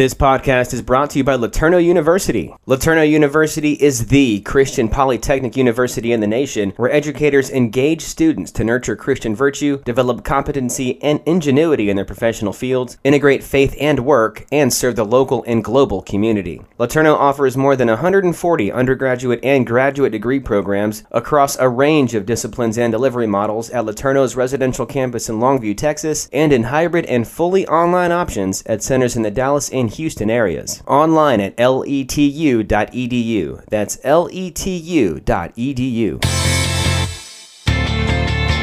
This podcast is brought to you by LeTourneau University. LeTourneau University is the Christian polytechnic university in the nation where educators engage students to nurture Christian virtue, develop competency and ingenuity in their professional fields, integrate faith and work, and serve the local and global community. LeTourneau offers more than 140 undergraduate and graduate degree programs across a range of disciplines and delivery models at LeTourneau's residential campus in Longview, Texas, and in hybrid and fully online options at centers in the Dallas and Houston areas. Online at letu.edu. That's letu.edu.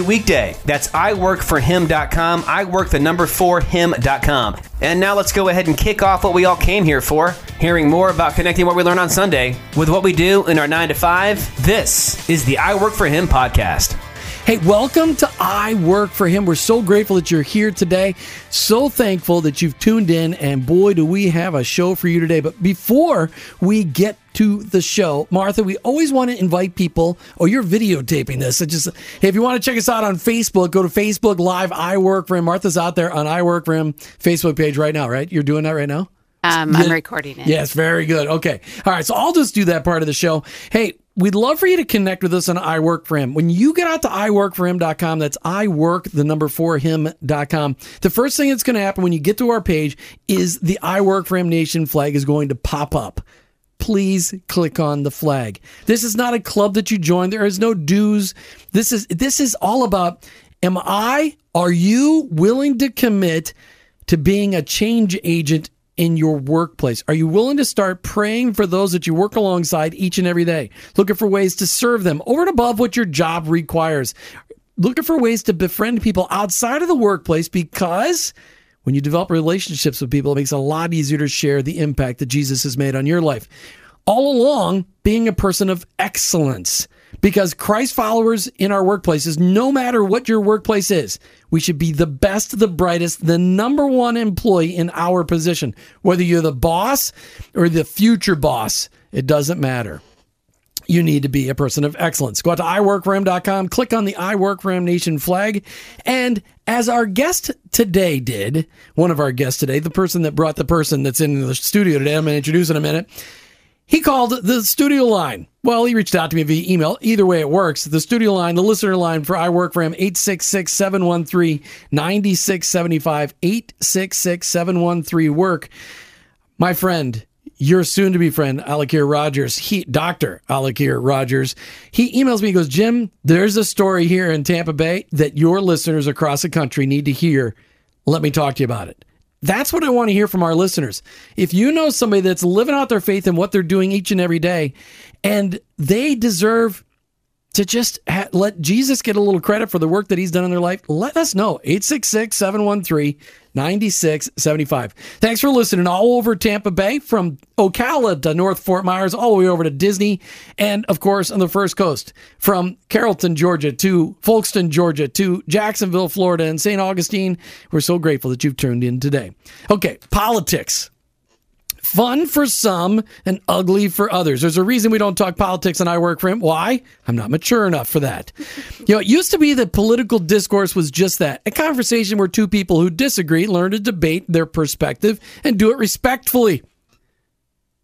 weekday. That's iworkforhim.com work the number for him.com. And now let's go ahead and kick off what we all came here for hearing more about connecting what we learn on Sunday with what we do in our 9 to 5. This is the I Work for Him podcast. Hey, welcome to I Work for Him. We're so grateful that you're here today. So thankful that you've tuned in, and boy, do we have a show for you today. But before we get to the show, Martha, we always want to invite people. Oh, you're videotaping this. So just hey, if you want to check us out on Facebook, go to Facebook Live I Work for Him. Martha's out there on I Work for Him Facebook page right now, right? You're doing that right now? Um, I'm recording it. Yes, very good. Okay. All right. So I'll just do that part of the show. Hey, We'd love for you to connect with us on I Work for Him. When you get out to iworkforhim.com, that's I work the number for him.com. The first thing that's going to happen when you get to our page is the I Work for Him Nation flag is going to pop up. Please click on the flag. This is not a club that you join. There is no dues. This is this is all about am I are you willing to commit to being a change agent in your workplace? Are you willing to start praying for those that you work alongside each and every day? Looking for ways to serve them over and above what your job requires. Looking for ways to befriend people outside of the workplace because when you develop relationships with people, it makes it a lot easier to share the impact that Jesus has made on your life. All along, being a person of excellence because Christ followers in our workplaces, no matter what your workplace is, we should be the best, the brightest, the number one employee in our position. Whether you're the boss or the future boss, it doesn't matter. You need to be a person of excellence. Go out to iworkforhim.com, click on the I Work for Nation flag, and as our guest today did, one of our guests today, the person that brought the person that's in the studio today, I'm going to introduce in a minute he called the studio line. Well, he reached out to me via email. Either way, it works. The studio line, the listener line for I Work for Him, 866 713 9675. 866 713 Work. My friend, your soon to be friend, Al-Akhir Rogers, he, Dr. Al-Akhir Rogers, he emails me, he goes, Jim, there's a story here in Tampa Bay that your listeners across the country need to hear. Let me talk to you about it. That's what I want to hear from our listeners. If you know somebody that's living out their faith in what they're doing each and every day, and they deserve to just ha- let Jesus get a little credit for the work that he's done in their life, let us know. 866 713 9675. Thanks for listening all over Tampa Bay from Ocala to North Fort Myers, all the way over to Disney, and of course on the First Coast from Carrollton, Georgia to Folkston, Georgia to Jacksonville, Florida, and St. Augustine. We're so grateful that you've tuned in today. Okay, politics fun for some and ugly for others. There's a reason we don't talk politics and I work for him. Why? I'm not mature enough for that. You know, it used to be that political discourse was just that a conversation where two people who disagree learn to debate their perspective and do it respectfully.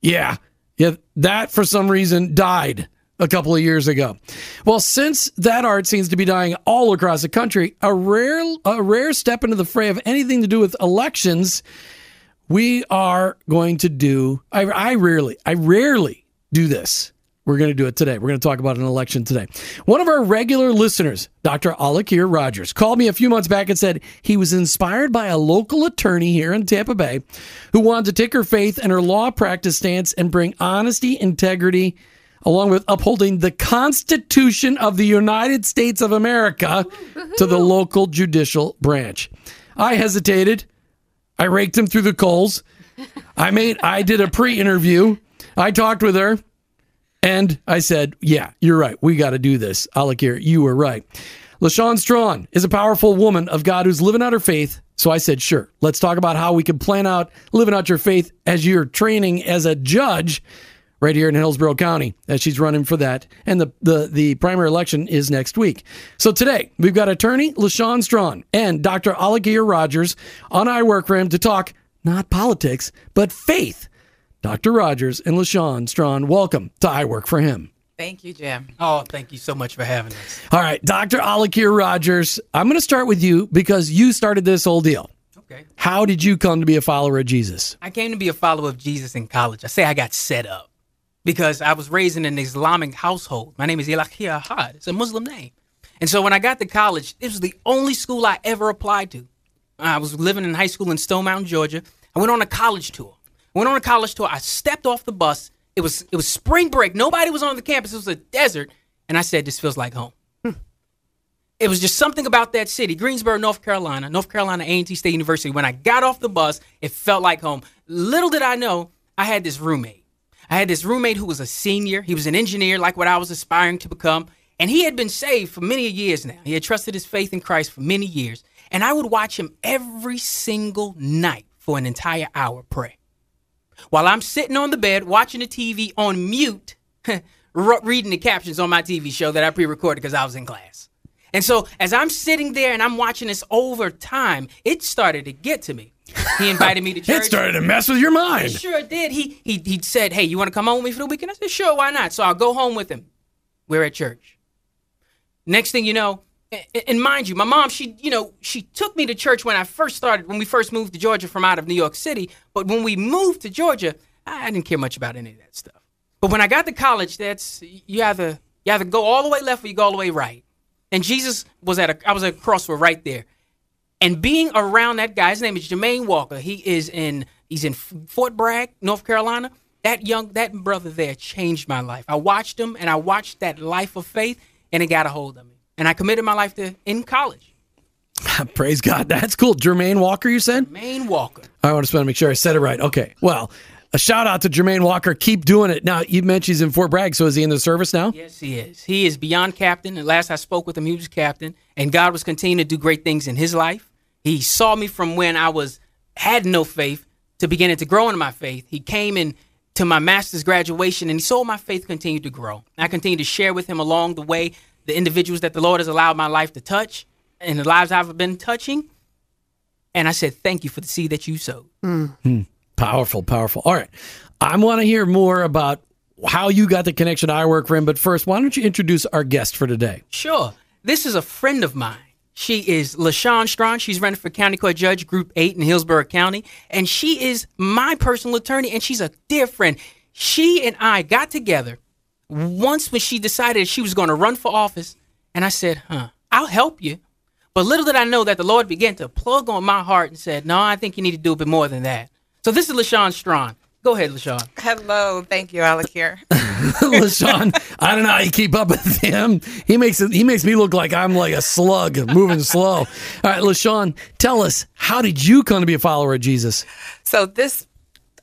Yeah, yeah, that for some reason died a couple of years ago. Well, since that art seems to be dying all across the country, a rare a rare step into the fray of anything to do with elections we are going to do I, I rarely i rarely do this. We're going to do it today. We're going to talk about an election today. One of our regular listeners dr al-akhir rogers called me a few months back and said he was inspired by a local attorney here in tampa bay who wanted to take her faith and her law practice stance and bring honesty integrity along with upholding the constitution of the united states of america to the local judicial branch. I hesitated I raked him through the coals. I made I did a pre-interview. I talked with her and I said, "Yeah, you're right. We got to do this." Al-Akhir, you were right. LaShawn Strachan is a powerful woman of God who's living out her faith. So I said, "Sure. Let's talk about how we can plan out living out your faith as you're training as a judge." Right here in Hillsborough County, as she's running for that, and the, the the primary election is next week. So today we've got attorney LaShawn Strachan and Dr. Al-Akhir Rogers on I Work for Him to talk not politics but faith Dr. Rogers and LaShawn Strachan, welcome to I Work for Him. Thank you, Jim. Oh, thank you so much for having us. All right, Dr. Al-Akhir Rogers, I'm going to start with you because you started this whole deal. Okay. How did you come to be a follower of Jesus? I came to be a follower of Jesus in college. I say I got set up because I was raised in an Islamic household. My name is Ilakir Ahad. It's a Muslim name. And so when I got to college, it was the only school I ever applied to. I was living in high school in Stone Mountain, Georgia. I went on a college tour. Went on a college tour. I stepped off the bus. It was it was spring break. Nobody was on the campus. It was a desert, and I said, "This feels like home." Hmm. It was just something about that city, Greensboro, North Carolina, North Carolina A&T State University. When I got off the bus, it felt like home. Little did I know, I had this roommate. I had this roommate who was a senior. He was an engineer, like what I was aspiring to become, and he had been saved for many years now. He had trusted his faith in Christ for many years, and I would watch him every single night for an entire hour pray while I'm sitting on the bed watching the TV on mute, reading the captions on my TV show that I pre recorded because I was in class. And so as I'm sitting there and I'm watching this over time, it started to get to me. He invited me to church. it started to mess with your mind. It sure did. He he he said, "Hey, you want to come home with me for the weekend?" I said, "Sure, why not?" So I'll go home with him. We're at church. Next thing you know, and mind you, my mom, she, you know, she took me to church when I first started, when we first moved to Georgia from out of New York City. But when we moved to Georgia, I didn't care much about any of that stuff. But when I got to college, that's you either you either go all the way left or you go all the way right. And Jesus was at a, I was at a crossroad right there. And being around that guy, his name is Jermaine Walker. He is in, he's in Fort Bragg, North Carolina. That young, that brother there changed my life. I watched him and I watched that life of faith and it got a hold of me and I committed my life to in college. Praise God. That's cool. Jermaine Walker, you said? Jermaine Walker. I want to make sure I said it right. Okay. Well, a shout out to Jermaine Walker. Keep doing it. Now, you mentioned he's in Fort Bragg, so is he in the service now? Yes, he is. He is beyond captain. And last I spoke with him, he was captain. And God was continuing to do great things in his life. He saw me from when I was had no faith to beginning to grow in my faith. He came in to my master's graduation and he saw my faith continue to grow. I continued to share with him along the way the individuals that the Lord has allowed my life to touch and the lives I've been touching. And I said, Thank you for the seed that you sowed. Mm. Powerful, powerful. All right. I want to hear more about how you got the connection I work for him. But first, why don't you introduce our guest for today? Sure. This is a friend of mine. She is LaShawn Strachan. She's running for County Court Judge Group 8 in Hillsborough County. And she is my personal attorney, and she's a dear friend. She and I got together once when she decided she was going to run for office, and I said, huh, I'll help you. But little did I know that the Lord began to plug on my heart and said, no, I think you need to do a bit more than that. So this is LaShawn Strachan. Go ahead, LaShawn. Hello. Thank you, Al-Akhir. LaShawn, I don't know how you keep up with him. He makes it, he makes me look like I'm like a slug moving slow. All right, LaShawn, tell us, how did you come to be a follower of Jesus? So this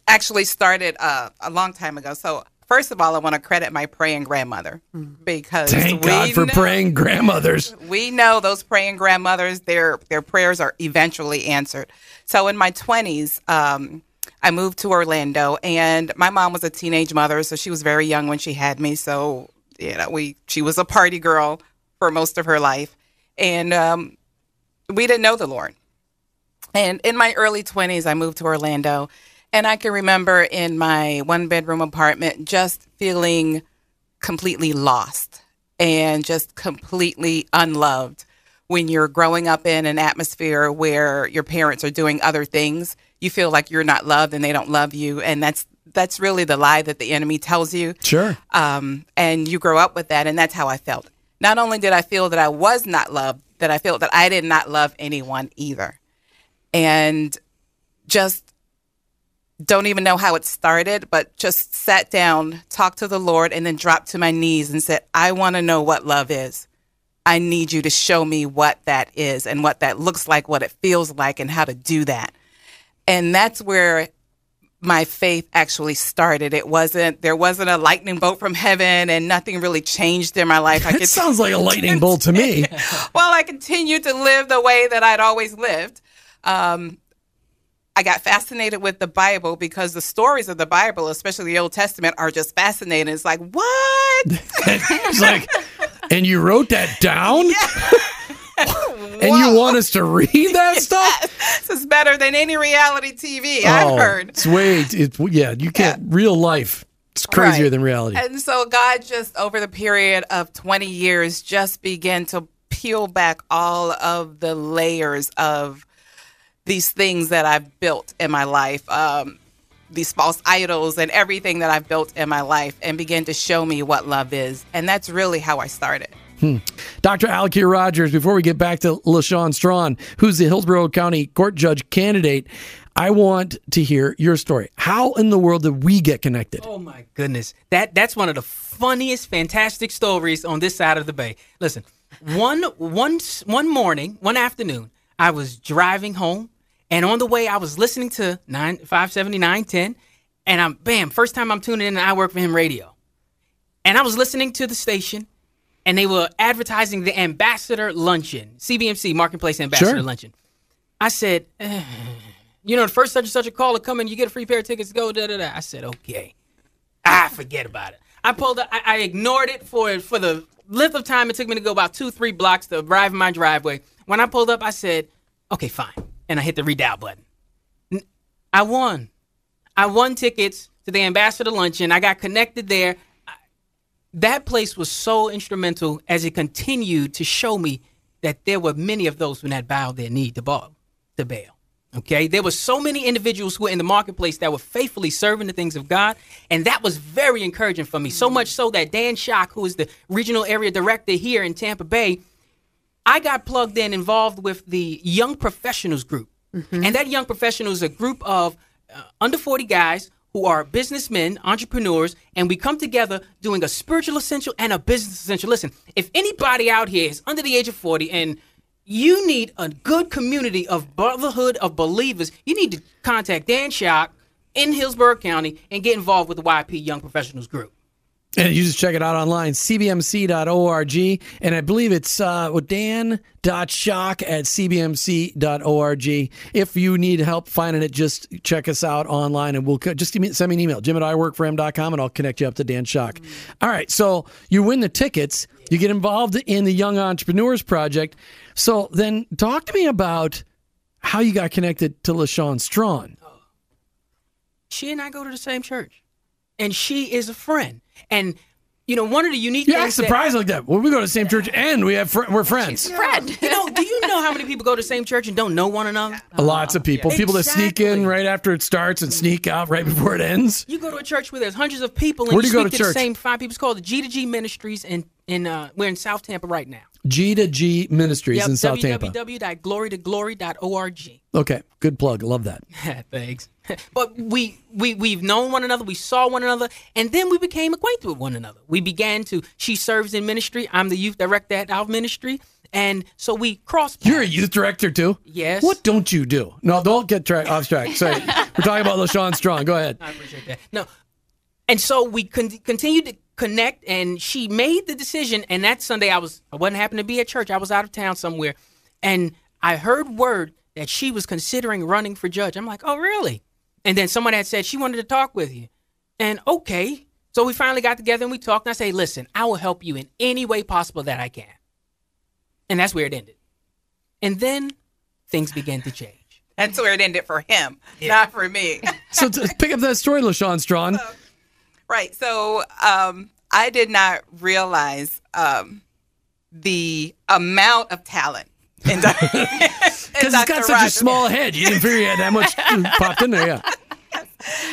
actually started uh, a long time ago. So First of all, I want to credit my praying grandmother because thank God for know, praying grandmothers. We know those praying grandmothers; their their prayers are eventually answered. So in my twenties, um, I moved to Orlando, and my mom was a teenage mother, so she was very young when she had me. So you know, we she was a party girl for most of her life, and um, we didn't know the Lord. And in my early twenties, I moved to Orlando and I can remember in my one bedroom apartment just feeling completely lost and just completely unloved when you're growing up in an atmosphere where your parents are doing other things you feel like you're not loved and they don't love you and that's that's really the lie that the enemy tells you sure um, and you grow up with that and that's how i felt not only did i feel that i was not loved that i felt that i did not love anyone either and just don't even know how it started, but just sat down, talked to the Lord, and then dropped to my knees and said, I want to know what love is. I need you to show me what that is and what that looks like, what it feels like, and how to do that. And that's where my faith actually started. It wasn't there wasn't a lightning bolt from heaven and nothing really changed in my life. I It sounds like a lightning bolt to me. well, I continued to live the way that I'd always lived. Um, I got fascinated with the Bible because the stories of the Bible, especially the Old Testament, are just fascinating. It's like, what? It's like, and you wrote that down? And you want us to read that stuff? this is better than any reality TV I've heard. It's way, it's, yeah, you can't, real life. It's crazier Right. than reality. And so God just over the period of 20 years just began to peel back all of the layers of these things that I've built in my life, um, these false idols and everything that I've built in my life, and began to show me what love is. And that's really how I started. Hmm. Dr. Al-Akhir Rogers, before we get back to LaShawn Strachan, who's the Hillsborough County Court Judge candidate, I want to hear your story. How in the world did we get connected? Oh my goodness. That that's one of the funniest, fantastic stories on this side of the bay. Listen, one one one morning, one afternoon, I was driving home, and on the way I was listening to nine five seventy nine ten, and I'm bam, first time I'm tuning in and I work for him radio. And I was listening to the station and they were advertising the ambassador luncheon, CBMC Marketplace Ambassador Sure. Luncheon. I said, "Eh, you know, the first such and such a caller come in, you get a free pair of tickets to go, da da da. I said, okay. I forget about it. I pulled up, I, I ignored it for for the length of time it took me to go about two, three blocks to arrive in my driveway. When I pulled up, I said, okay, fine. And I hit the redial button. I won. I won tickets to the ambassador luncheon. I got connected there. That place was so instrumental as it continued to show me that there were many of those who had bowed their knee to Baal, to Baal. Okay, there were so many individuals who were in the marketplace that were faithfully serving the things of God, and that was very encouraging for me. So much so that Dan Shock, who is the regional area director here in Tampa Bay, I got plugged in, involved with the Young Professionals Group. And that Young Professionals is a group of uh, under 40 guys who are businessmen, entrepreneurs, and we come together doing a spiritual essential and a business essential. Listen, if anybody out here is under the age of 40 and you need a good community of brotherhood of believers, you need to contact Dan Shock in Hillsborough County and get involved with the YP Young Professionals Group. And you just check it out online, cbmc.org. And I believe it's uh, dan.shock at cbmc.org. If you need help finding it, just check us out online and we'll just me, send me an email, jim at iworkforhim.com, and I'll connect you up to Dan Shock. All right. So you win the tickets, you get involved in the Young Entrepreneurs Project. So then talk to me about how you got connected to LaShawn Strachan. she and I go to the same church, and she is a friend. And you know, one of the unique You act things that- like that. Well, we go to the same church and we have fr- we're friends. Friend. you know, do you know how many people go to the same church and don't know one another? Lots of people. People that sneak in right after it starts and sneak out right before it ends. You go to a church where there's hundreds of people, and Where do you you go speak to the church? same five people. It's called the G to G Ministries, and in uh, we're in South Tampa right now. G to G Ministries Yep, in South Tampa. www.glorytoglory.org. Okay, good plug. Love that. Thanks. But we we we've known one another, we saw one another, and then we became acquainted with one another. We began to. She serves in ministry. I'm the youth director at our ministry, and so we crossed. You're a youth director too. Yes. What don't you do? No, don't get track off track. Sorry, we're talking about LaShawn Strachan. Go ahead. I appreciate that. No, and so we con- continued to connect, and she made the decision. And that Sunday, I was I wasn't happened to be at church. I was out of town somewhere, and I heard word that she was considering running for judge. I'm like, oh really? And then someone had said she wanted to talk with you, and okay. So we finally got together and we talked. And I say, listen, I will help you in any way possible that I can. And that's where it ended. And then things began to change. That's where it ended for him, not for me. So to pick up that story, LaShawn Strachan. Right. So um, I did not realize um, the amount of talent in Dr. Because it's got such a small head. You didn't figure you had that much popped in there. Yeah.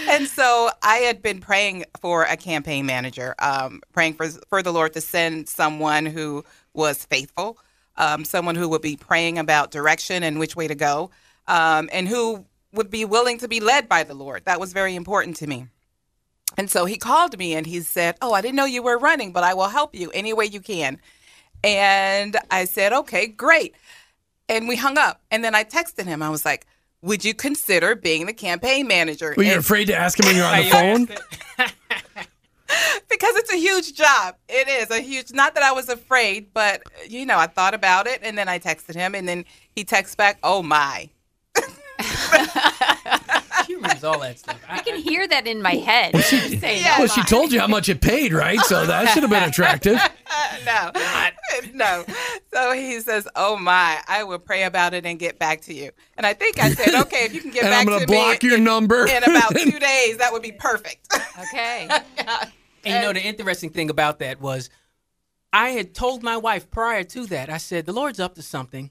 And so I had been praying for a campaign manager, um, praying for for the Lord to send someone who was faithful, um, someone who would be praying about direction and which way to go, um, and who would be willing to be led by the Lord. That was very important to me. And so he called me and he said, "Oh, I didn't know you were running, but I will help you any way you can." And I said, "Okay, great." And we hung up. And then I texted him. I was like, would you consider being the campaign manager? Were you And- afraid to ask him when you're on the phone? because it's a huge job. It is a huge. Not that I was afraid, but you know, I thought about it, and then I texted him, and then he texts back, "Oh my." She remembers all that stuff. I, I can hear that in my head. saying, Yeah. "Oh Well, she told you how much it paid, right? So that should have been attractive. no, no. So he says, "Oh my, I will pray about it and get back to you." And I think I said, "Okay, if you can get And back I'm going to to block me your number. in about two days, that would be perfect." Okay. And you know, the interesting thing about that was I had told my wife prior to that, I said, the Lord's up to something.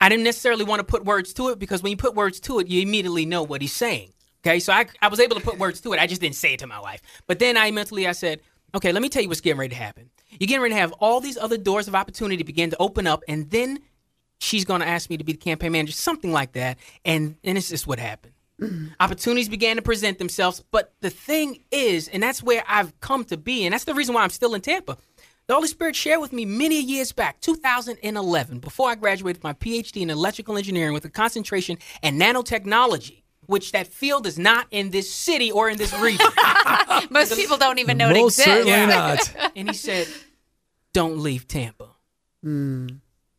I didn't necessarily want to put words to it because when you put words to it, you immediately know what he's saying. Okay, so I, I was able to put words to it. I just didn't say it to my wife. But then I mentally, I said, okay, let me tell you what's getting ready to happen. You're getting ready to have all these other doors of opportunity begin to open up, and then she's going to ask me to be the campaign manager, something like that. And, and it's just what happened. Mm-hmm. Opportunities began to present themselves. But the thing is, and that's where I've come to be, and that's the reason why I'm still in Tampa. The Holy Spirit shared with me many years back, 2011, before I graduated my PhD in electrical engineering with a concentration in nanotechnology, which that field is not in this city or in this region. Most people don't even know it Most exists. certainly Yeah. not. and he said, "Don't leave Tampa." Hmm.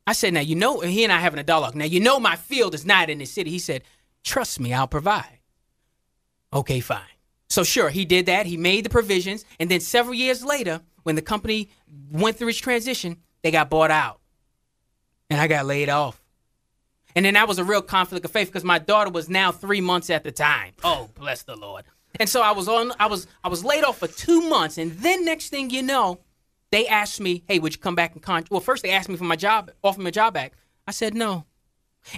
I said, "Now you know." And he and I having a dialogue. Now you know my field is not in this city. He said, "Trust me, I'll provide." Okay, fine. So sure, he did that. He made the provisions, and then several years later, when the company went through its transition, they got bought out, and I got laid off. And then that was a real conflict of faith because my daughter was now three months at the time. Oh, bless the Lord. And so I was on I was I was laid off for two months. And then next thing you know, they asked me, Hey, would you come back and contract? Well, first they asked me for my job, offer me a job back. I said no.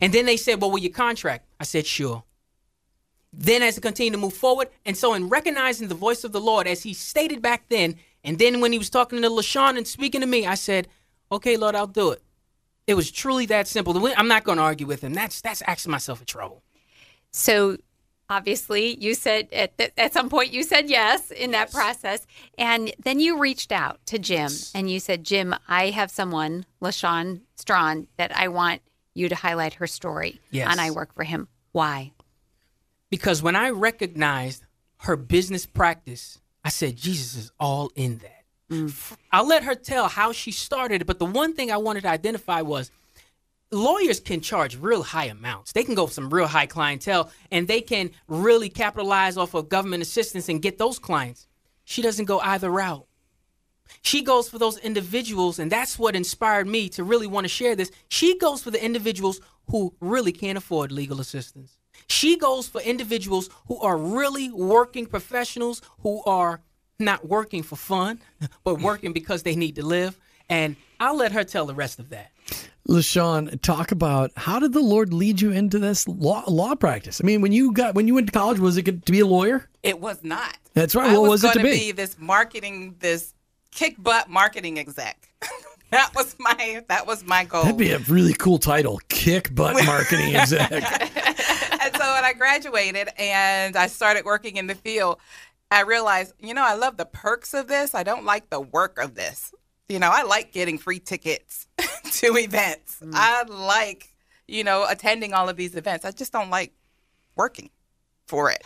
And then they said, Well, will you contract? I said, sure. Then as it continued to move forward, and so in recognizing the voice of the Lord as he stated back then, and then when he was talking to LaShawn and speaking to me, I said, Okay, Lord, I'll do it. It was truly that simple. I'm not going to argue with him. That's that's asking myself a trouble. So obviously you said at, at some point you said yes in that process and then you reached out to jim and you said jim i have someone lashawn strachan that i want you to highlight her story Yes. and i work for him why because when I recognized her business practice, I said, Jesus is all in that. Mm. F- I'll let her tell how she started, but the one thing I wanted to identify was lawyers can charge real high amounts. They can go for some real high clientele and they can really capitalize off of government assistance and get those clients. She doesn't go either route. She goes for those individuals, and that's what inspired me to really want to share this. She goes for the individuals who really can't afford legal assistance. She goes for individuals who are really working professionals who are not working for fun, but working because they need to live. And I'll let her tell the rest of that. LaShawn, talk about how did the Lord lead you into this law, law practice? I mean, when you got when you went to college, was it to be a lawyer? It was not. That's right. I What was, was it to gonna be? this marketing, this kick butt marketing exec. that was my that was my goal. That'd be a really cool title, kick butt marketing exec. and so when I graduated and I started working in the field, I realized, you know, I love the perks of this. I don't like the work of this. You know, I like getting free tickets to events. Mm. I like, you know, attending all of these events. I just don't like working for it.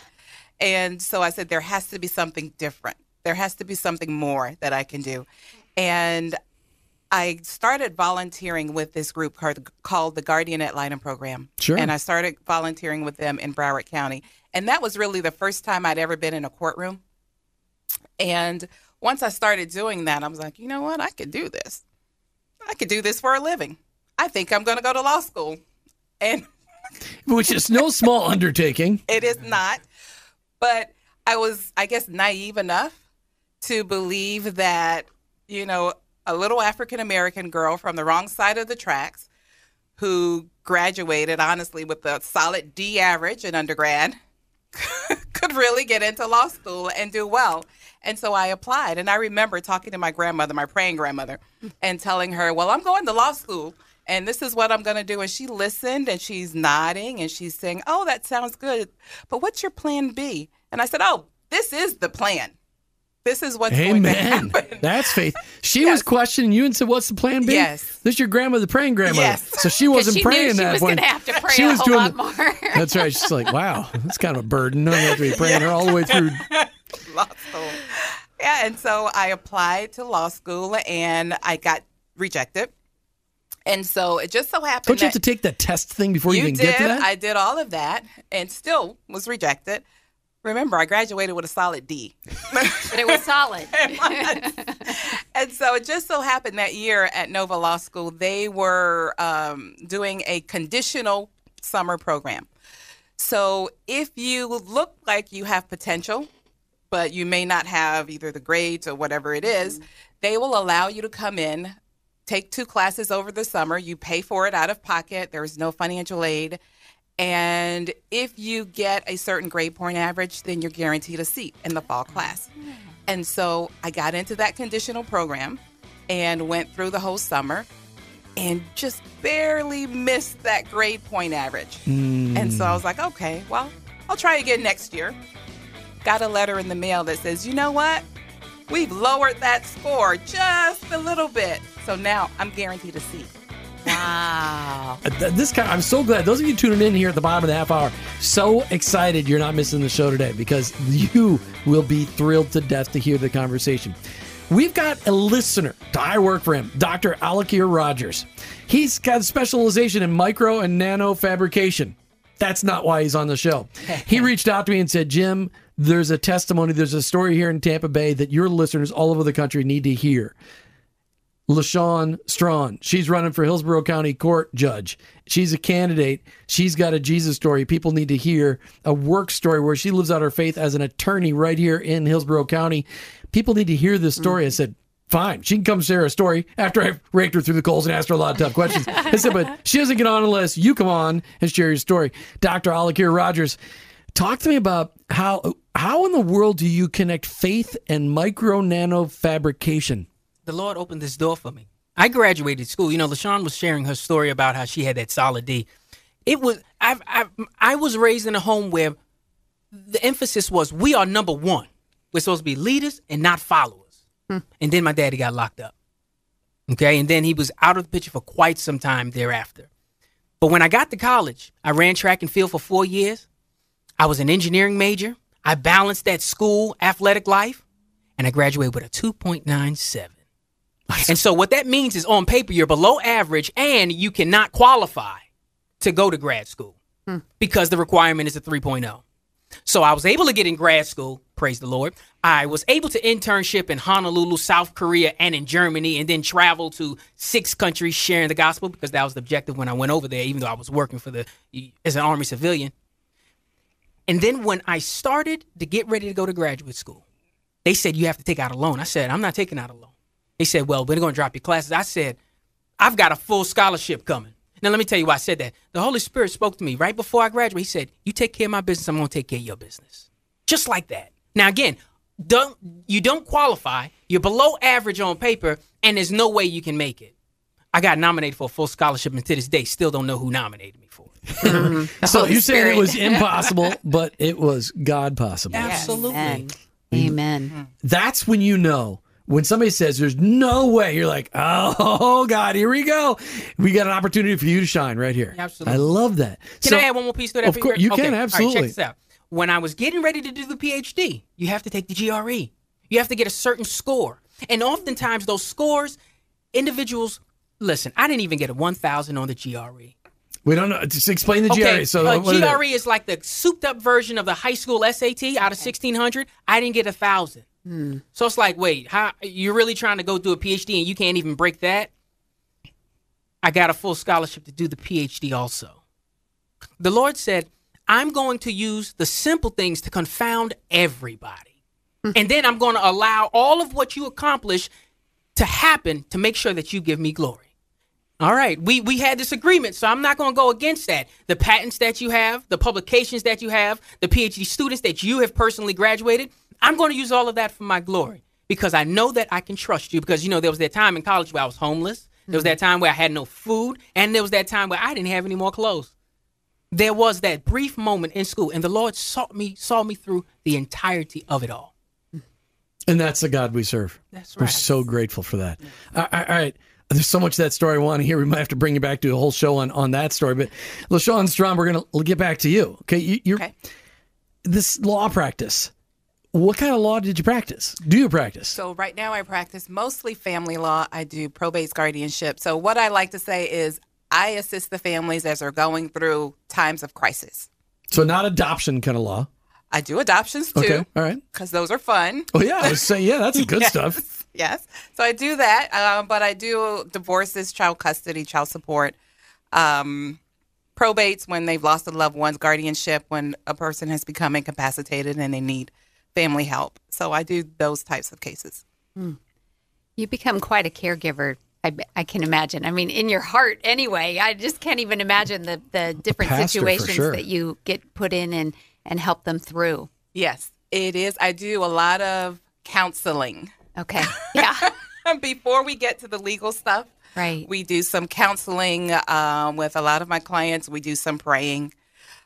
And so I said, there has to be something different. There has to be something more that I can do. And I started volunteering with this group called, called the Guardian Ad Litem Program. Sure. And I started volunteering with them in Broward County. And that was really the first time I'd ever been in a courtroom. And once I started doing that, I was like, you know what? I could do this. I could do this for a living. I think I'm going to go to law school. And Which is no small undertaking. it is not. But I was, I guess, naive enough to believe that, you know, a little African American girl from the wrong side of the tracks who graduated, honestly, with a solid D average in undergrad could really get into law school and do well. And so I applied. And I remember talking to my grandmother, my praying grandmother, and telling her, Well, I'm going to law school and this is what I'm going to do. And she listened and she's nodding and she's saying, Oh, that sounds good. But what's your plan B? And I said, Oh, this is the plan. This is what's going to Amen. happen. That's faith. She was questioning you and said, "What's the plan B?" Yes. This is your grandmother praying grandmother. Yes. So she wasn't she praying knew she that was point. have to pray She a was whole doing lot the- more. That's right. She's like, "Wow, that's kind of a burden. No, you have to be praying her all the way through." law school. Yeah, and so I applied to law school and I got rejected. And so it just so happened Don't you have to take that test thing before you, you even did. get to that? I did all of that and still was rejected. Remember, I graduated with a solid D. But it was solid. and so it just so happened that year at Nova Law School, they were um, doing a conditional summer program. So if you look like you have potential, but you may not have either the grades or whatever it is, they will allow you to come in, take two classes over the summer. You pay for it out of pocket, there's no financial aid. And if you get a certain grade point average, then you're guaranteed a seat in the fall class. And so I got into that conditional program and went through the whole summer and just barely missed that grade point average. And so I was like, okay, well, I'll try again next year. Got a letter in the mail that says, you know what? We've lowered that score just a little bit. So now I'm guaranteed a seat. Wow. Uh, This kind, I'm so glad. Those of you tuning in here at the bottom of the half hour, so excited you're not missing the show today because you will be thrilled to death to hear the conversation. We've got a listener. I work for him, Dr. Al-Akhir Rogers. He's got a specialization in micro and nano fabrication. That's not why he's on the show. He reached out to me and said, Jim, there's a testimony, there's a story here in Tampa Bay that your listeners all over the country need to hear. LaShawn Strachan. She's running for Hillsborough County Court Judge. She's a candidate. She's got a Jesus story. People need to hear a work story where she lives out her faith as an attorney right here in Hillsborough County. People need to hear this story. I said, fine. She can come share a story after I've raked her through the coals and asked her a lot of tough questions. I said, but she doesn't get on unless you come on and share your story. Dr. Al-Akhir Rogers, talk to me about how how in the world do you connect faith and micro nano fabrication? The Lord opened this door for me. I graduated school. You know, LaShawn was sharing her story about how she had that solid D. It was I've, I've I was raised in a home where the emphasis was we are number one. We're supposed to be leaders and not followers. Hmm. And then my daddy got locked up. Okay, and then he was out of the picture for quite some time thereafter. But when I got to college, I ran track and field for four years. I was an engineering major. I balanced that school athletic life, and I graduated with a 2.97. And so what that means is on paper you're below average and you cannot qualify to go to grad school hmm. because the requirement is a 3.0. So I was able to get in grad school, praise the Lord. I was able to internship in Honolulu, South Korea, and in Germany, and then travel to six countries sharing the gospel because that was the objective when I went over there, even though I was working for the as an army civilian. And then when I started to get ready to go to graduate school, they said you have to take out a loan. I said, I'm not taking out a loan. They said, Well, we're going to drop your classes. I said, I've got a full scholarship coming. Now, let me tell you why I said that. The Holy Spirit spoke to me right before I graduated. He said, You take care of my business, I'm going to take care of your business. Just like that. Now, again, don't you don't qualify. You're below average on paper, and there's no way you can make it. I got nominated for a full scholarship, and to this day, still don't know who nominated me for it. So Holy you're saying it was impossible, but it was God possible. Absolutely. Amen. Amen. That's when you know. When somebody says there's no way, you're like, oh God, here we go. We got an opportunity for you to shine right here. Absolutely. I love that. Can So- I add one more piece to that? Of course, you Okay, can right, absolutely. check this out. When I was getting ready to do the PhD, you have to take the GRE. You have to get a certain score. And oftentimes, those scores, individuals, listen, I didn't even get a 1,000 on the GRE. We don't know. Just explain the Okay, GRE. So uh, what is? GRE is like the souped up version of the high school SAT out of 1,600. I didn't get a 1,000. So it's like, wait, how you're really trying to go do a PhD and you can't even break that? I got a full scholarship to do the PhD also. The Lord said, I'm going to use the simple things to confound everybody. Hmm. and then I'm going to allow all of what you accomplish to happen to make sure that you give me glory. All right, we we had this agreement, so I'm not going to go against that. The patents that you have, the publications that you have, the PhD students that you have personally graduated, I'm going to use all of that for my glory because I know that I can trust you. Because you know there was that time in college where I was homeless, there was that mm-hmm. time where I had no food, and there was that time where I didn't have any more clothes. There was that brief moment in school, and the Lord saw me saw me through the entirety of it all. And that's the God we serve. That's We're so grateful for that. All right, all right. There's so much of that story I want to hear. We might have to bring you back to a whole show on, on that story. But LaShawn Strachan, we're going to get back to you. Okay. You, you're, Okay. This law practice, what kind of law did you practice? Do you practice? So right now I practice mostly family law. I do probate guardianship. So what I like to say is I assist the families as they're going through times of crisis. So, not adoption kind of law. I do adoptions too. Okay. All right. Because those are fun. Oh, yeah. I was saying, yeah, that's good Yes. stuff. Yes. So I do that, uh, but I do divorces, child custody, child support, um, probates when they've lost a loved one's guardianship, when a person has become incapacitated and they need family help. So I do those types of cases. You become quite a caregiver. I, I can imagine. I mean, in your heart, anyway. I just can't even imagine the, the different pastor, situations sure. that you get put in and, and help them through. Yes, it is. I do a lot of counseling. Okay. Yeah. Before we get to the legal stuff, Right. we do some counseling um, with a lot of my clients. We do some praying.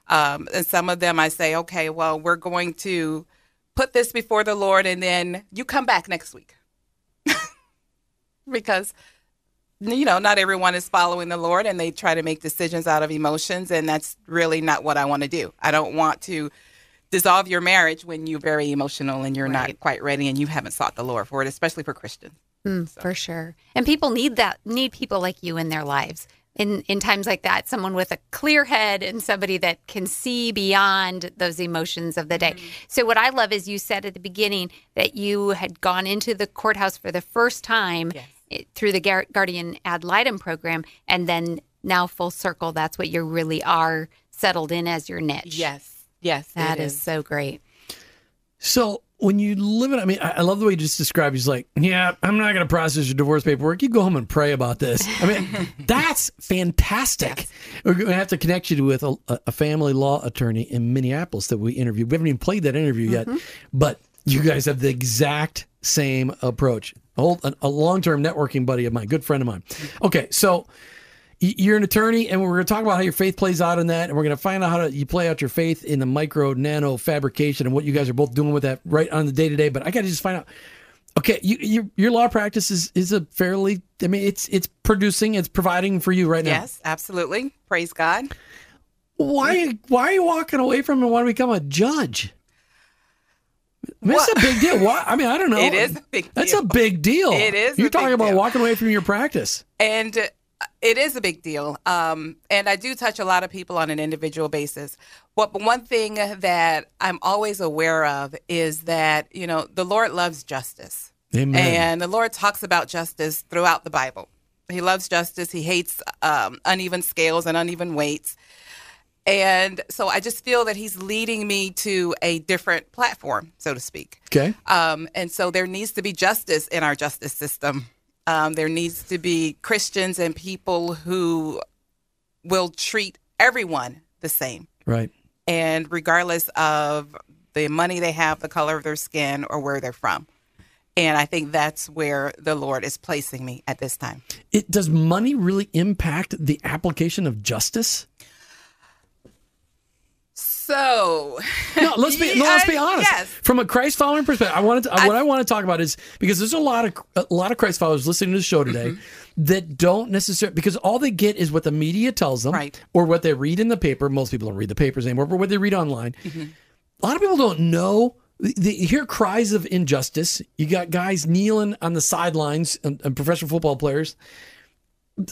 Um, and some of them I say, okay, well, we're going to put this before the Lord and then you come back next week. because, you know, not everyone is following the Lord and they try to make decisions out of emotions. And that's really not what I want to do. I don't want to dissolve your marriage when you're very emotional and you're not quite ready and you haven't sought the Lord for it, especially for Christians. Mm, For sure. And people need that, need people like you in their lives. In, in times like that, someone with a clear head and somebody that can see beyond those emotions of the day. Mm-hmm. So, what I love is you said at the beginning that you had gone into the courthouse for the first time Yes. through the Gar- Guardian Ad Litem program, and then now full circle, that's what you really are settled in as your niche. Yes. Yes. that is. it is so great. So when you live in, I mean, I, love the way you just described. He's like, yeah, I'm not going to process your divorce paperwork. You go home and pray about this. I mean, that's fantastic. We're going to have to connect you with a, a family law attorney in Minneapolis that we interviewed. We haven't even played that interview yet, mm-hmm. but you guys have the exact same approach. A, a, a long-term networking buddy of mine, good friend of mine. Okay, so you're an attorney, and we're going to talk about how your faith plays out in that, and we're going to find out how to, you play out your faith in the micro nano fabrication and what you guys are both doing with that right on the day to day. But I got to just find out. Okay, you, you, your law practice is, is a fairly. I mean, it's it's producing, it's providing for you right now. Yes, absolutely. Praise God. Why why are you walking away from it and want to become a judge? Mean, a big deal. Why? I mean, I don't know. It is a big Deal. That's a big deal. It is You're talking about deal. walking away from your practice. And it is a big deal. Um, and I do touch a lot of people on an individual basis. What but one thing that I'm always aware of is that, you know, the Lord loves justice. Amen. And the Lord talks about justice throughout the Bible. He loves justice. He hates um, uneven scales and uneven weights. And so I just feel that he's leading me to a different platform, so to speak. Okay. Um, and so there needs to be justice in our justice system. Um, there needs to be Christians and people who will treat everyone the same. Right. And regardless of the money they have, the color of their skin, or where they're from. And I think that's where the Lord is placing me at this time. It does money really impact the application of justice? So, No, let's be no, let's be honest. yes. From a Christ following perspective, I wanted to, what I want to talk about is because there's a lot of a lot of Christ followers listening to the show today Mm-hmm. that don't necessarily because all they get is what the media tells them, Right. or what they read in the paper. Most people don't read the papers anymore, but what they read online. Mm-hmm. A lot of people don't know. They hear cries of injustice. You got guys kneeling on the sidelines and, and professional football players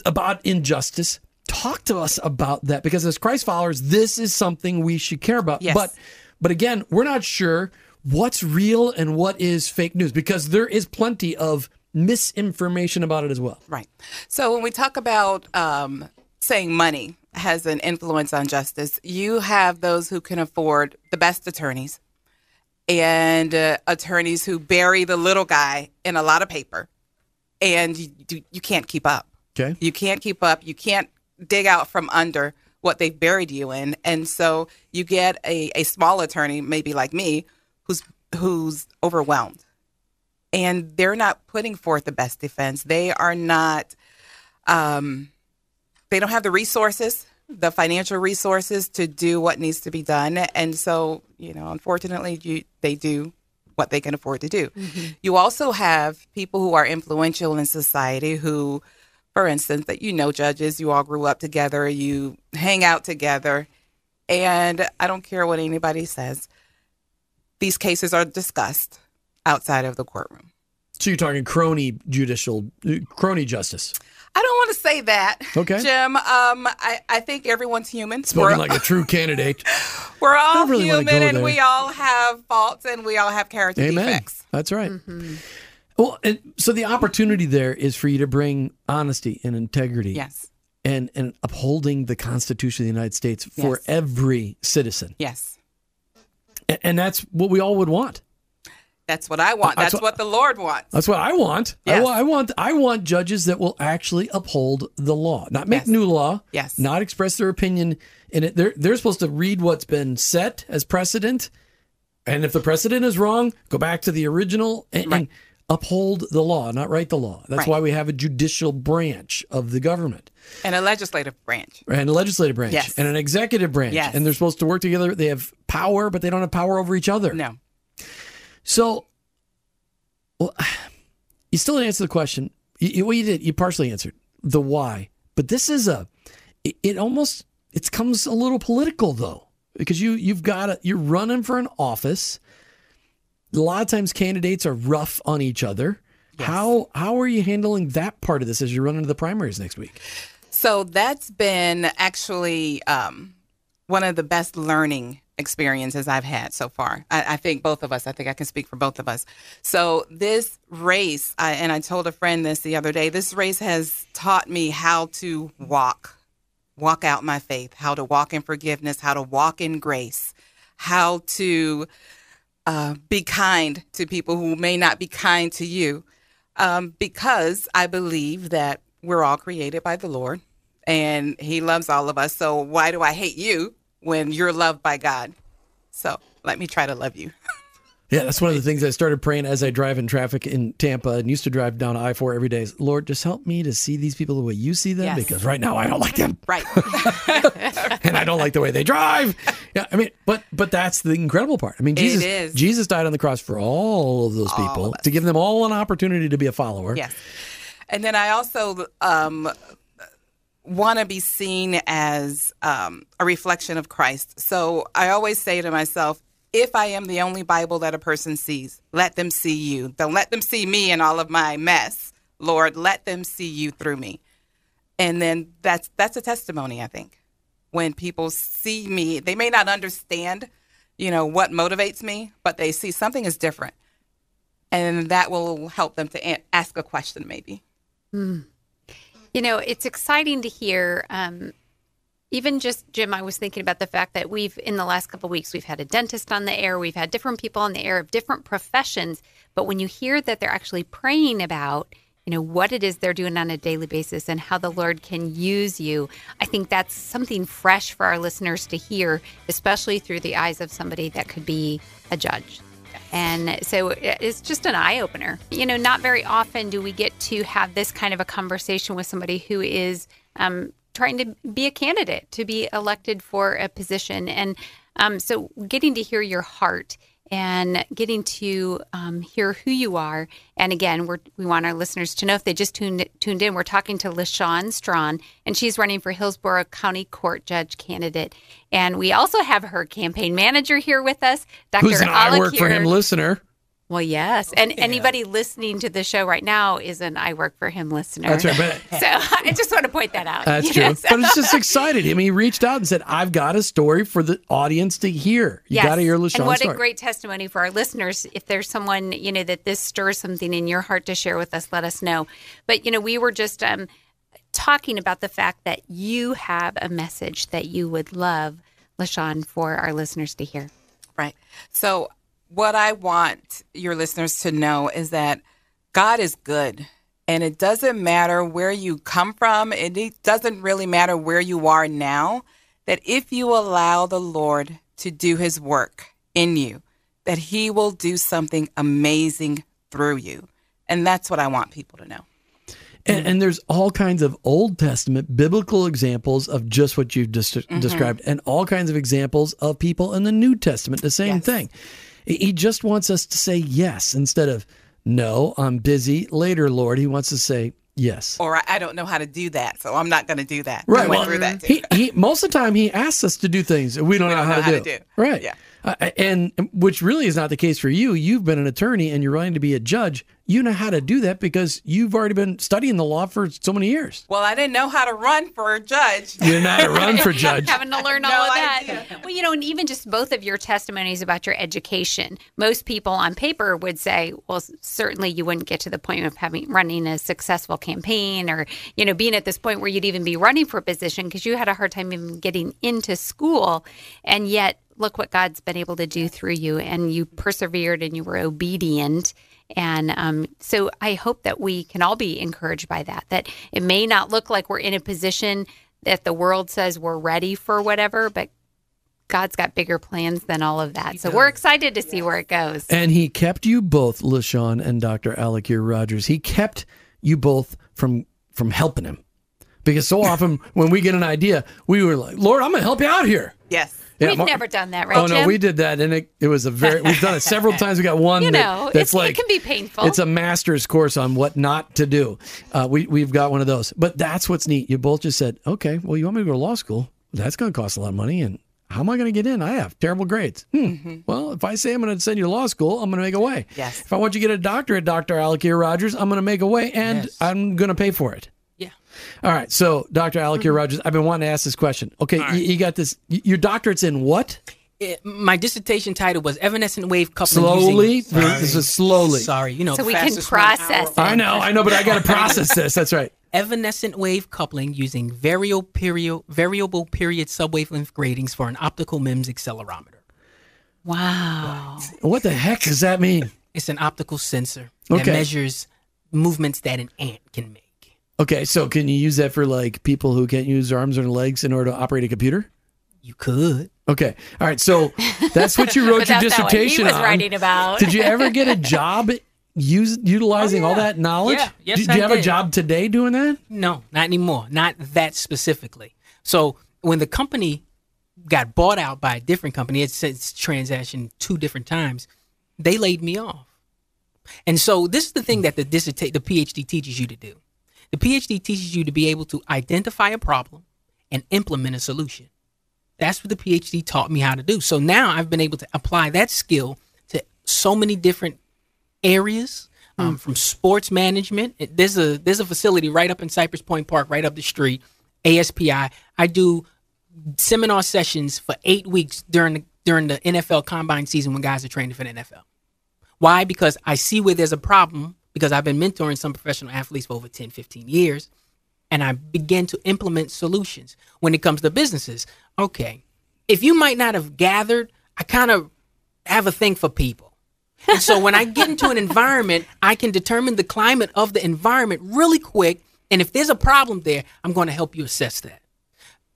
about injustice. Talk to us about that because as Christ followers, this is something we should care about. Yes. But but again, we're not sure what's real and what is fake news because there is plenty of misinformation about it as well. Right. So when we talk about um, saying money has an influence on justice, you have those who can afford the best attorneys and uh, attorneys who bury the little guy in a lot of paper, and you, you, you can't keep up. Okay. You can't keep up. You can't dig out from under what they've buried you in, and so you get a, a small attorney, maybe like me, who's who's overwhelmed and they're not putting forth the best defense. They are not, um, they don't have the resources, the financial resources to do what needs to be done. And so, you know, unfortunately, you, they do what they can afford to do. You also have people who are influential in society who, for instance, that you know judges, you all grew up together, you hang out together, and I don't care what anybody says. These cases are discussed outside of the courtroom. So you're talking crony judicial, crony justice. I don't want to say that, Okay. Jim. Um, I, I think everyone's human. Spoken We're- like a true candidate. We're all really human and there. we all have faults and we all have character Amen. defects. That's right. Well, and so the opportunity there is for you to bring honesty and integrity Yes. and, and upholding the Constitution of the United States for Yes. every citizen. Yes. A- And that's what we all would want. That's what I want. Uh, that's That's, what- what, the Lord wants. That's what I want. I, Yes. wa- I want I want judges that will actually uphold the law, not make Yes. new law. Yes. Not express their opinion in it. They're they're supposed to read what's been set as precedent, and if the precedent is wrong, go back to the original and, and Right. Uphold the law, not write the law. That's Right. why we have a judicial branch of the government And a legislative branch. and a legislative branch Yes. and an executive branch, Yes. and they're supposed to work together. They have power, but they don't have power over each other. No. So, well, you still didn't answer the question. You, you- well, you did. You partially answered the why, but this is a. It, it almost it comes a little political though, because you you've got a, you're running for an office. A lot of times, candidates are rough on each other. How how are you handling that part of this as you run into the primaries next week? So that's been actually um, one of the best learning experiences I've had so far. I, I think both of us, I think I can speak for both of us. So this race, I, and I told a friend this the other day, this race has taught me how to walk, walk out my faith, how to walk in forgiveness, how to walk in grace, how to uh, be kind to people who may not be kind to you um, because I believe that we're all created by the Lord and He loves all of us. So why do I hate you when you're loved by God? So let me try to love you. Yeah, that's one of the things I started praying as I drive in traffic in Tampa and used to drive down I four every day. is, Lord, just help me to see these people the way you see them Yes. because right now I don't like them. Right. and I don't like the way they drive. Yeah, I mean, but but that's the incredible part. I mean, Jesus. Jesus died on the cross for all of those people to give them all an opportunity to be a follower. yes. And then I also um, want to be seen as um, a reflection of Christ. So I always say to myself, if I am the only Bible that a person sees, let them see you. Don't let them see me and all of my mess. Lord, let them see you through me. And then that's that's a testimony, I think. When people see me, they may not understand, you know, what motivates me, but they see something is different. And that will help them to ask a question maybe. You know, it's exciting to hear. Um, even just Jim, I was thinking about the fact that we've in the last couple weeks we've had a dentist on the air, we've had different people on the air of different professions. But when you hear that they're actually praying about, you know, what it is they're doing on a daily basis and how the Lord can use you, I think that's something fresh for our listeners to hear, especially through the eyes of somebody that could be a judge. And so it's just an eye opener. You know, not very often do we get to have this kind of a conversation with somebody who is um, trying to be a candidate to be elected for a position. And um, so getting to hear your heart and getting to um, hear who you are. And again, we're, we want our listeners to know if they just tuned tuned in, we're talking to LaShawn Strachan, and she's running for Hillsborough County Court Judge candidate. And we also have her campaign manager here with us, Dr. Who's an I work for him listener? Well, yes. And anybody listening to the show right now is an I Work for Him listener. That's right. But So I just want to point that out. That's true. Yes. But it's just excited. I mean, he reached out and said, I've got a story for the audience to hear. You Yes. got to hear LaShawn's And what story. a great testimony for our listeners. If there's someone, you know, that this stirs something in your heart to share with us, let us know. But, you know, we were just um, talking about the fact that you have a message that you would love, LaShawn, for our listeners to hear. Right. So, what I want your listeners to know is that God is good. And it doesn't matter where you come from, and it doesn't really matter where you are now. That if you allow the Lord to do his work in you, that he will do something amazing through you. And that's what I want people to know. And, and there's all kinds of Old Testament biblical examples of just what you've just Mm-hmm. described, and all kinds of examples of people in the New Testament, the same Yes. thing. He just wants us to say yes instead of no, I'm busy later, Lord. He wants to say yes. Or I, don't know how to do that, so I'm not going to do that. Right. Well, through that. He, he most of the time he asks us to do things that we don't, know, don't how, know to, how do. to do. Right. Yeah. Uh, and which really is not the case for you. You've been an attorney and you're running to be a judge. You know how to do that because you've already been studying the law for so many years. well, I didn't know how to run for a judge. You're not a run for judge. having to learn all No of that. idea. Well, you know, and even just both of your testimonies about your education, most people on paper would say, well, certainly you wouldn't get to the point of having running a successful campaign or, you know, being at this point where you'd even be running for a position because you had a hard time even getting into school. And yet, look what God's been able to do through you. And you persevered and you were obedient. And um, so I hope that we can all be encouraged by that, that it may not look like we're in a position that the world says we're ready for whatever, but God's got bigger plans than all of that. So we're excited to see where it goes. And he kept you both, LaShawn and Dr. Al-Akhir Rogers. He kept you both from from helping him. Because so often when we get an idea, we were like, Lord, I'm going to help you out here. Yes. Yeah, We've Mar- never done that, right, Oh no, Jim? we did that, and it, it was a very. We've done it several times. We got one You know, that's it's, like it can be painful. It's a master's course on what not to do. Uh, we we've got one of those, but that's what's neat. You both just said, okay, well, you want me to go to law school? That's going to cost a lot of money, and how am I going to get in? I have terrible grades. Hmm. Well, if I say I'm going to send you to law school, I'm going to make a way. Yes. If I want you to get a doctorate, Dr. Alec Al-Akhir Rogers, I'm going to make a way, and Yes. I'm going to pay for it. Yeah. All right. So, Dr. Al-Akhir mm-hmm. Rogers, I've been wanting to ask this question. Okay, you, you got this. Your doctorate's in what? It- my dissertation title was Evanescent Wave Coupling Slowly. Using, This is slowly. sorry, you know, so we can fastest one hour. process it. I know, I know, but I got to process this. That's right. Evanescent wave coupling using variable period, variable period subwavelength gratings for an optical MEMS accelerometer. Wow. What the heck does that mean? It's an optical sensor that measures movements that an ant can make. Okay, so can you use that for like people who can't use their arms or legs in order to operate a computer? You could. Okay, all right. So that's what you wrote your that's not what he dissertation was on. writing about. Did you ever get a job use, utilizing oh, all Oh, yeah. that knowledge? Yeah. Yes, Did, do I you have a job today doing that? No, not anymore. Not that specifically. So when the company got bought out by a different company, it's, it's transaction two different times. They laid me off. And so this is the thing that the dissertate the PhD teaches you to do. The PhD teaches you to be able to identify a problem and implement a solution. That's what the PhD taught me how to do. So now I've been able to apply that skill to so many different areas, um, from sports management. There's a there's a facility right up in Cypress Point Park, right up the street. ASPI. I do seminar sessions for eight weeks during the during the NFL combine season when guys are training for the NFL. Why? Because I see where there's a problem because I've been mentoring some professional athletes for over 10, 15 years. And I begin to implement solutions when it comes to businesses. Okay, if you might not have gathered, I kind of have a thing for people. And so when I get into an environment, I can determine the climate of the environment really quick. And if there's a problem there, I'm going to help you assess that.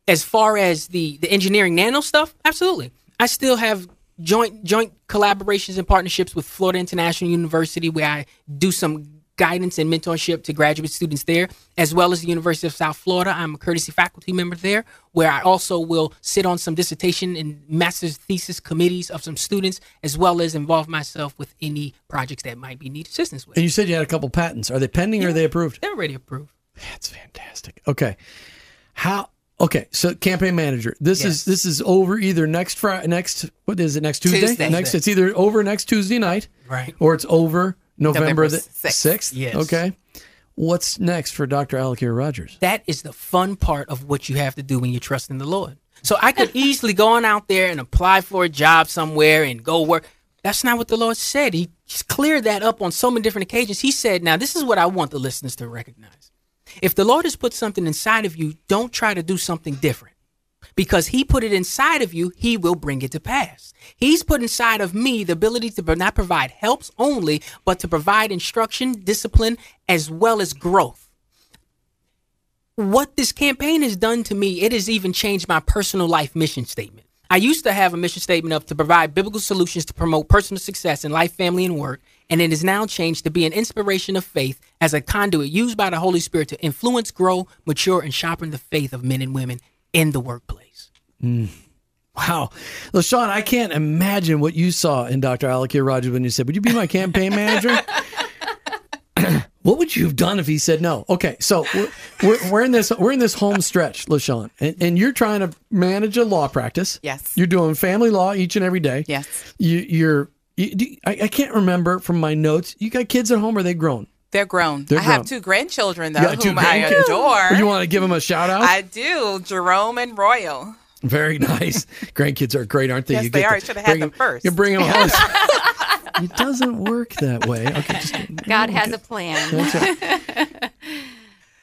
As far as the the engineering nano stuff, absolutely. I still have joint joint collaborations and partnerships with Florida International University where I do some guidance and mentorship to graduate students there, as well as the University of South Florida. I'm a courtesy faculty member there, where I also will sit on some dissertation and master's thesis committees of some students, as well as involve myself with any projects that might be need assistance with. And you said you had a couple patents. Are they pending or are they approved? They're already approved. That's fantastic. Okay, how? Okay, so campaign manager. This is this is over either next Friday, next what is it? Next Tuesday. Tuesday. Next, it's either over next Tuesday night, Right. or it's over November, November the 6th. sixth. Yes. Okay. What's next for Dr. Al-Akhir Rogers? That is the fun part of what you have to do when you trust in the Lord. So I could easily go on out there and apply for a job somewhere and go work. That's not what the Lord said. He cleared that up on so many different occasions. He said, Now, this is what I want the listeners to recognize. If the Lord has put something inside of you, don't try to do something different. Because he put it inside of you, he will bring it to pass. He's put inside of me the ability to not provide helps only, but to provide instruction, discipline, as well as growth what this campaign has done to me, it has even changed my personal life mission statement. I used to have a mission statement of to provide biblical solutions to promote personal success in life, family, and work, and it has now changed to be an inspiration of faith as a conduit used by the Holy Spirit to influence, grow, mature, and sharpen the faith of men and women in the workplace. Mm. Wow. LaShawn, I can't imagine what you saw in Dr. Al-Akhir Rogers when you said, Would you be my campaign manager? what would you have done if he said no? Okay, so we're, we're, we're in this we're in this home stretch, LaShawn, and, and you're trying to manage a law practice. Yes. You're doing family law each and every day. Yes. You, you're you, do- I, I can't remember from my notes. You got kids at home? Or are they grown? They're grown. They're I grown. have two grandchildren though, You got whom I grandkids? adore. You want to give them a shout out? I do, Jerome and Royal. Very nice. Grandkids are great, aren't they? Yes, You they get are. I should have had them first. You bring them home. it doesn't work that way. Okay, just God has a plan.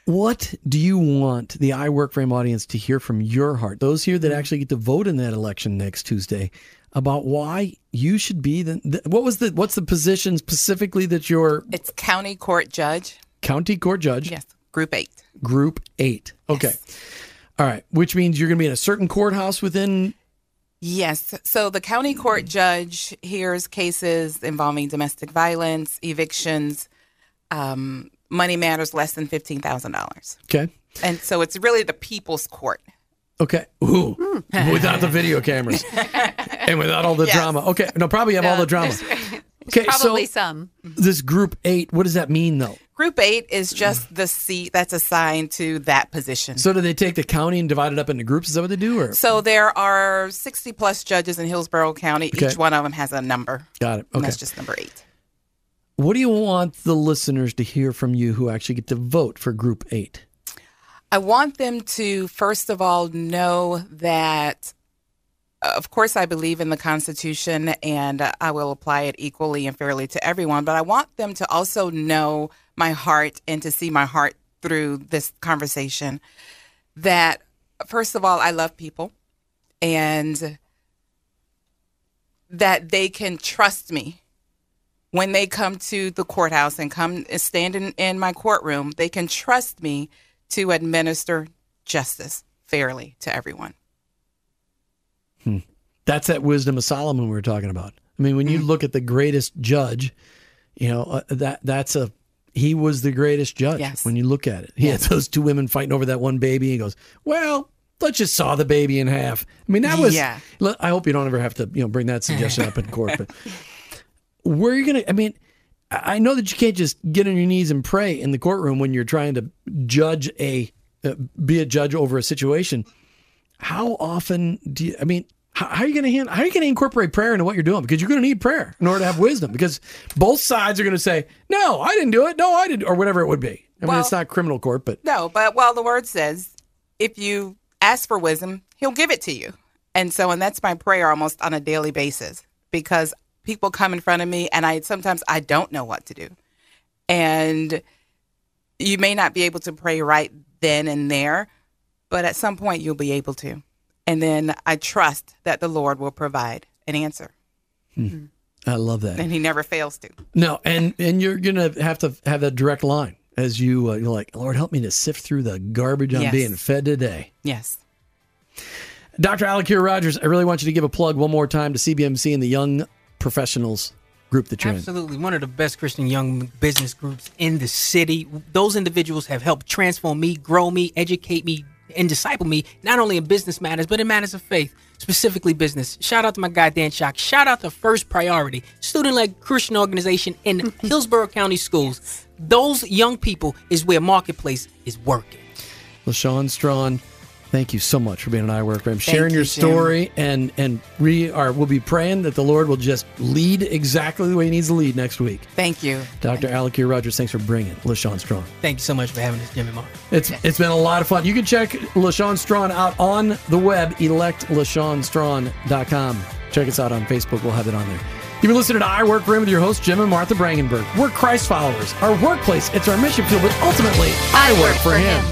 What do you want the I Work for Him audience to hear from your heart? Those here that actually get to vote in that election next Tuesday about why you should be the, the what was the what's the position specifically that you're It's county court judge. county court judge Yes, group eight. group 8. Okay. All right, which means you're going to be in a certain courthouse within Yes. So the county court judge hears cases involving domestic violence, evictions, um, money matters less than fifteen thousand dollars, Okay. and so it's really the people's court. Okay. Ooh. without the video cameras and without all the Yes. drama. Okay. No, probably have all the drama. Okay. Probably so some. Mm-hmm. this group eight, what does that mean though? Group eight is just the seat that's assigned to that position. So do they take the county and divide it up into groups? Is that what they do? Or So there are 60 plus judges in Hillsborough County. Okay. Each one of them has a number. got it. And Okay. That's just number eight. What do you want the listeners to hear from you who actually get to vote for group eight? I want them to, first of all, know that, of course, I believe in the Constitution and uh, I will apply it equally and fairly to everyone, but I want them to also know my heart and to see my heart through this conversation. That, first of all, I love people and that they can trust me when they come to the courthouse and come and stand in, in my courtroom, they can trust me to administer justice fairly to everyone. That's that wisdom of Solomon we were talking about. I mean, when you Mm. look at the greatest judge, you know uh, that that's a he was the greatest judge. Yes. When you look at it, he had those two women fighting over that one baby. and goes, "Well, let's just saw the baby in half." I mean, that was. Yeah. I hope you don't ever have to you know bring that suggestion up in court. But where are you gonna? I mean, I I know that you can't just get on your knees and pray in the courtroom when you're trying to judge a uh, be a judge over a situation how often do you, I mean, how, how are you going to handle, how are you going to incorporate prayer into what you're doing? Because you're going to need prayer in order to have wisdom because both sides are going to say, no, I didn't do it. No, I didn't, or whatever it would be. I mean, Well- it's not criminal court, but No, but well, the word says if you ask for wisdom, he'll give it to you. And so, and that's my prayer almost on a daily basis because people come in front of me and I sometimes I don't know what to do. And you may not be able to pray right then and there, but at some point you'll be able to. And then I trust that the Lord will provide an answer. I love that. And he never fails to. No, and and you're going to have to have that direct line as you uh, you're like, Lord, help me to sift through the garbage I'm Yes. being fed today. Yes. Dr. Al-Akhir Rogers, I really want you to give a plug one more time to CBMC and the young professionals group that you're in. Absolutely. One of the best Christian young business groups in the city. Those individuals have helped transform me, grow me, educate me, and disciple me, not only in business matters, but in matters of faith, specifically business. Shout out to my guy, Dan Shock. Shout out to First Priority, student led Christian organization in Hillsborough County Schools. Those young people is where Marketplace is working. LaShawn Strachan, thank you so much for being an I Work for Him, sharing you, your Jim. story, and and we are we'll be praying that the Lord will just lead exactly the way He needs to lead next week. Thank you. Dr. Al-Akhir Rogers, thanks for bringing LaShawn Strachan. Thank you so much for having us, Jimmy Mark. It's it's been a lot of fun. You can check LaShawn Strachan out on the web, electlashawnstrachan.com. Check us out on Facebook. We'll have it on there. You've been listening to I Work for Him with your host, Jim and Martha Brangenberg. We're Christ followers. Our workplace, it's our mission field, but ultimately, I work for Him.